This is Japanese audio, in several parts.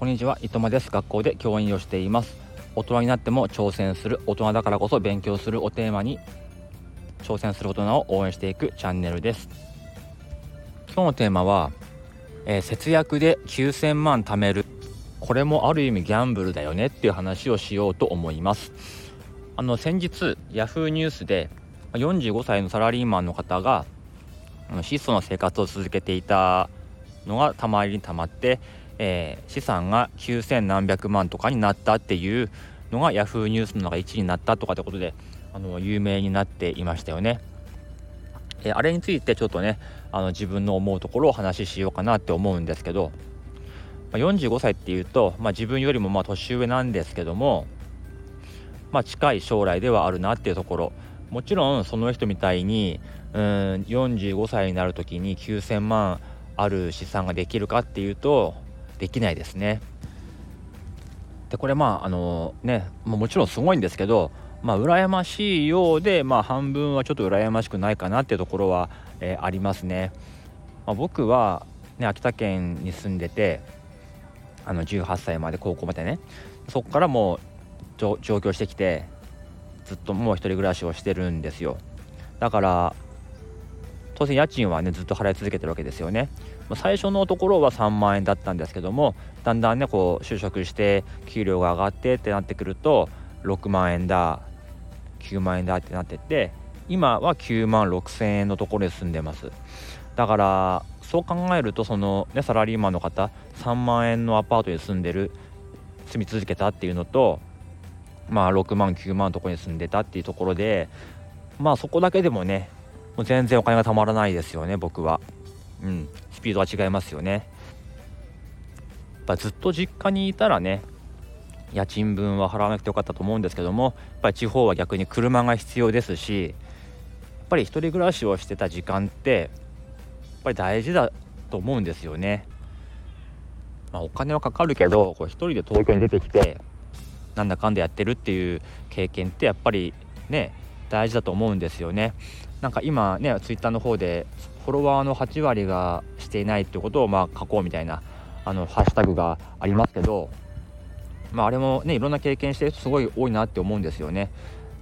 こんにちは、いとまです。学校で教員をしています。大人になっても挑戦する大人だからこそ勉強するをテーマに挑戦する大人を応援していくチャンネルです。今日のテーマは、えー、節約で9000万貯めるこれもある意味ギャンブルだよねっていう話をしようと思います。あの先日ヤフーニュースで45歳のサラリーマンの方が質素な生活を続けていたのがたまりにたまってえー、資産が9,000何百万とかになったっていうのが Yahoo ニュースの中1位になったとかってことであの有名になっていましたよね。えー、あれについてちょっとねあの自分の思うところをお話ししようかなって思うんですけど、まあ、45歳っていうと、まあ、自分よりもまあ年上なんですけども、まあ、近い将来ではあるなっていうところもちろんその人みたいにうん45歳になる時に9,000万ある資産ができるかっていうとできないですね。でこれまああのねもちろんすごいんですけどまあ羨ましいようでまあ半分はちょっと羨ましくないかなっていうところは、えー、ありますね。まあ、僕はね秋田県に住んでてあの18歳まで高校までねそこからもう上京してきてずっともう一人暮らしをしてるんですよだから当然家賃はねずっと払い続けてるわけですよね。最初のところは3万円だったんですけどもだんだんねこう就職して給料が上がってってなってくると6万円だ9万円だってなってって今は9万6千円のところに住んでます。だからそう考えるとそのねサラリーマンの方3万円のアパートに住んでる住み続けたっていうのとまあ6万9万のところに住んでたっていうところでまあそこだけでもねもう全然お金がたまらないですよね僕はうんスピードが違いますよねやっぱずっと実家にいたらね家賃分は払わなくてよかったと思うんですけどもやっぱり地方は逆に車が必要ですしやっぱり1人暮らしをしてた時間ってやっぱり大事だと思うんですよね。まあ、お金はかかるけどこう1人で東京に出てきてなんだかんだやってるっていう経験ってやっぱりね大事だと思うんですよね。なんか今ねツイッターの方でフォロワーの8割がしていないってことをまあ書こうみたいなあのハッシュタグがありますけど、まあ、あれもねいろんな経験してる人すごい多いなって思うんですよね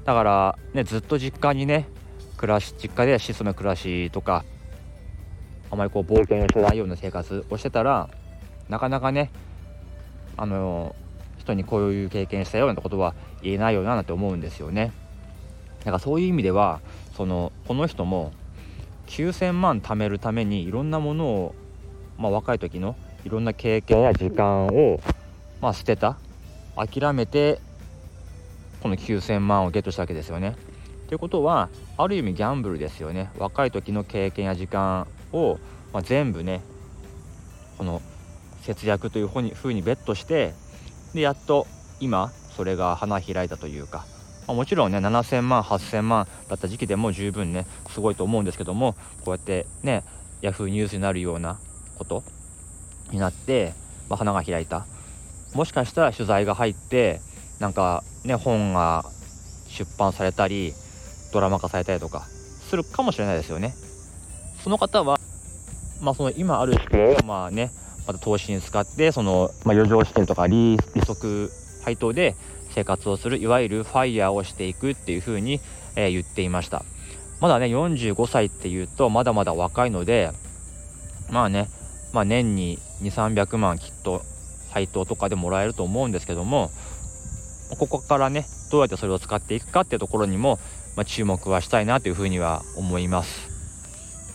だからねずっと実家にね暮らし実家で質素な暮らしとかあまりこう冒険しないような生活をしてたらなかなかねあの人にこういう経験したようなことは言えないよななんて思うんですよね。だからそういう意味ではそのこの人も9,000万貯めるためにいろんなものを、まあ、若い時のいろんな経験や時間を、まあ、捨てた諦めてこの9,000万をゲットしたわけですよね。ということはある意味ギャンブルですよね若い時の経験や時間を、まあ、全部ねこの節約というふうにふうにベットしてでやっと今それが花開いたというかま、もちろんね7000万8000万だった時期でも十分ねすごいと思うんですけどもこうやってね Yahoo ニュースになるようなことになって、まあ、花が開いた。もしかしたら取材が入ってなんかね本が出版されたりドラマ化されたりとかするかもしれないですよね。その方はまあその今あるまあねまた投資に使ってその、まあ、余剰資金とか利息配当で生活をするいわゆるファイヤーをしていくっていうふうに、え、言っていました。まだね45歳っていうとまだまだ若いのでまあね、まあ、年に2300万きっと配当とかでもらえると思うんですけどもここからねどうやってそれを使っていくかっていうところにも、まあ、注目はしたいなというふうには思います。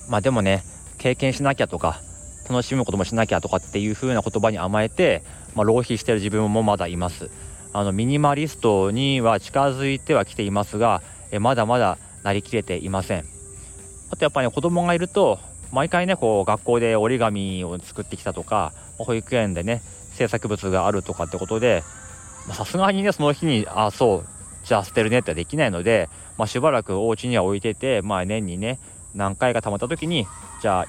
まあでもね経験しなきゃとか楽しむこともしなきゃとかっていう風な言葉に甘えて、まあ、浪費してる自分もまだいます。あのミニマリストには近づいてはきていますがえまだまだなりきれていません。あとやっぱり、ね、子供がいると毎回ねこう学校で折り紙を作ってきたとか保育園でね制作物があるとかってことでさすがにねその日にあそうじゃあ捨てるねってできないので、まあ、しばらくお家には置いてて、まあ、年にね何回かたまった時にじゃあ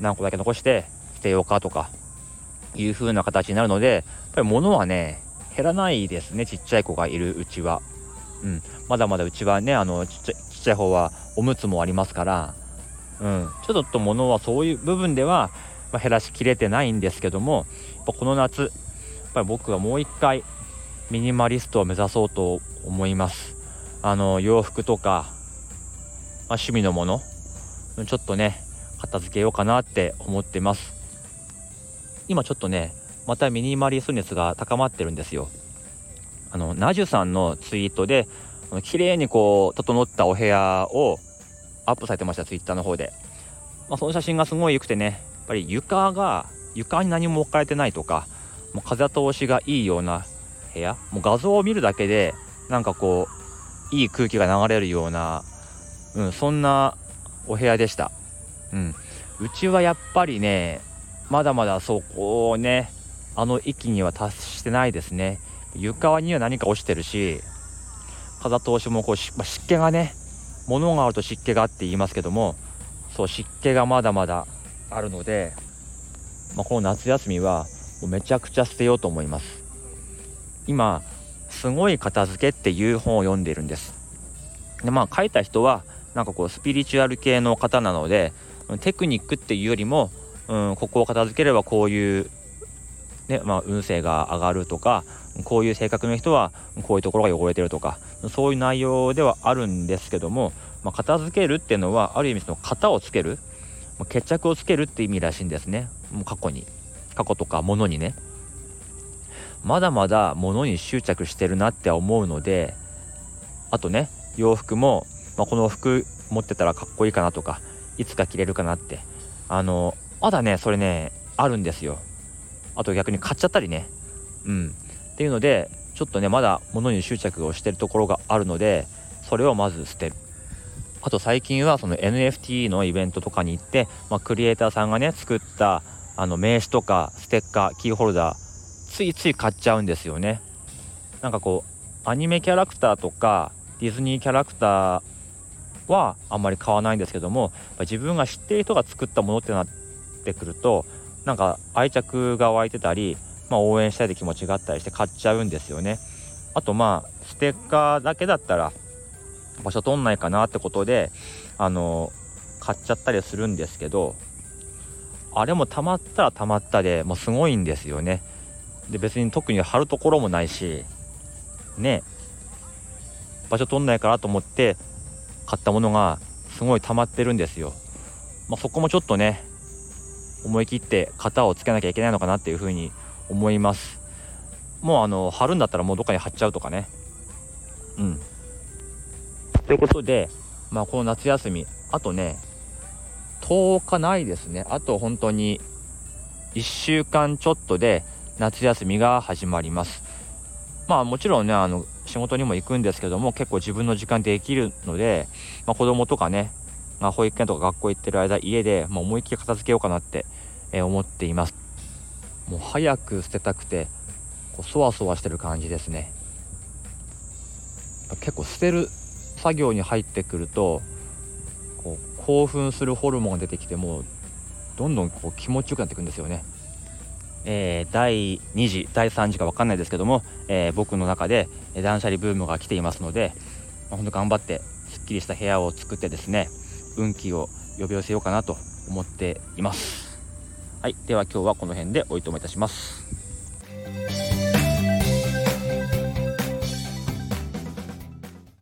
何個だけ残して捨てようかとかいう風な形になるのでやっぱり物はね減らないですねちっちゃい子がいるうちは。うん、まだまだうちはねあのちっちゃちっちゃい方はおむつもありますから、うん、ちょっと物はそういう部分では、まあ、減らしきれてないんですけどもやっぱこの夏やっぱり僕はもう一回ミニマリストを目指そうと思います。あの洋服とか、まあ、趣味のものちょっとね片付けようかなって思ってます。今ちょっとねまたミニマリスト熱が高まってるんですよ。あのナジュさんのツイートで綺麗にこう整ったお部屋をアップされてましたツイッターの方で、まあ、その写真がすごい良くてねやっぱり床が床に何も置かれてないとかもう風通しがいいような部屋もう画像を見るだけでなんかこういい空気が流れるような、うん、そんなお部屋でした、うん、うちはやっぱりねまだまだそこをねあの域には達してないですね。床には何か落ちてるし風通しもこう、まあ、湿気がね物があると湿気があって言いますけどもそう湿気がまだまだあるので、まあ、この夏休みはもうめちゃくちゃ捨てようと思います。今すごい片付けっていう本を読んでいるんです。でまあ書いた人はなんかこうスピリチュアル系の方なのでテクニックっていうよりも、うん、ここを片付ければこういうねまあ、運勢が上がるとかこういう性格の人はこういうところが汚れてるとかそういう内容ではあるんですけども、まあ、片付けるっていうのはある意味その型をつける、まあ、決着をつけるって意味らしいんですね。もう過去に過去とか物にね。まだまだ物に執着してるなって思うのであとね洋服も、まあ、この服持ってたらかっこいいかなとかいつか着れるかなって。あのまだねそれねあるんですよ。あと逆に買っちゃったりね。うん。っていうのでちょっとねまだ物に執着をしてるところがあるのでそれをまず捨てる。あと最近はその NFT のイベントとかに行って、まあ、クリエイターさんがね作ったあの名刺とかステッカーキーホルダーついつい買っちゃうんですよね。なんかこうアニメキャラクターとかディズニーキャラクターはあんまり買わないんですけども自分が知っている人が作ったものってなってくるとなんか愛着が湧いてたり、まあ、応援したいって気持ちがあったりして買っちゃうんですよね。あとまあステッカーだけだったら場所取んないかなってことであの買っちゃったりするんですけどあれもたまったらたまったでもうすごいんですよね。で別に特に貼るところもないしね場所取んないかなと思って買ったものがすごい溜まってるんですよ。まあ、そこもちょっとね思い切って型をつけなきゃいけないのかなっていうふうに思います。もうあの貼るんだったらもうどっかに貼っちゃうとかね。うん。ということでまあこの夏休みあとね10日ないですね。あと本当に1週間ちょっとで夏休みが始まります。まあもちろんねあの仕事にも行くんですけども結構自分の時間できるので、まあ、子供とかねまあ、保育園とか学校行ってる間家で、まあ、思いっきり片付けようかなって、えー、思っています。もう早く捨てたくてこうそわそわしてる感じですね。結構捨てる作業に入ってくるとこう興奮するホルモンが出てきてもうどんどんこう気持ちよくなっていくんですよね。えー、第2次第3次か分かんないですけども、えー、僕の中で断捨離ブームが来ていますので、まあ、ほんと頑張ってすっきりした部屋を作ってですね運気を呼び寄せようかなと思っています。はいでは今日はこの辺でおいともいたします。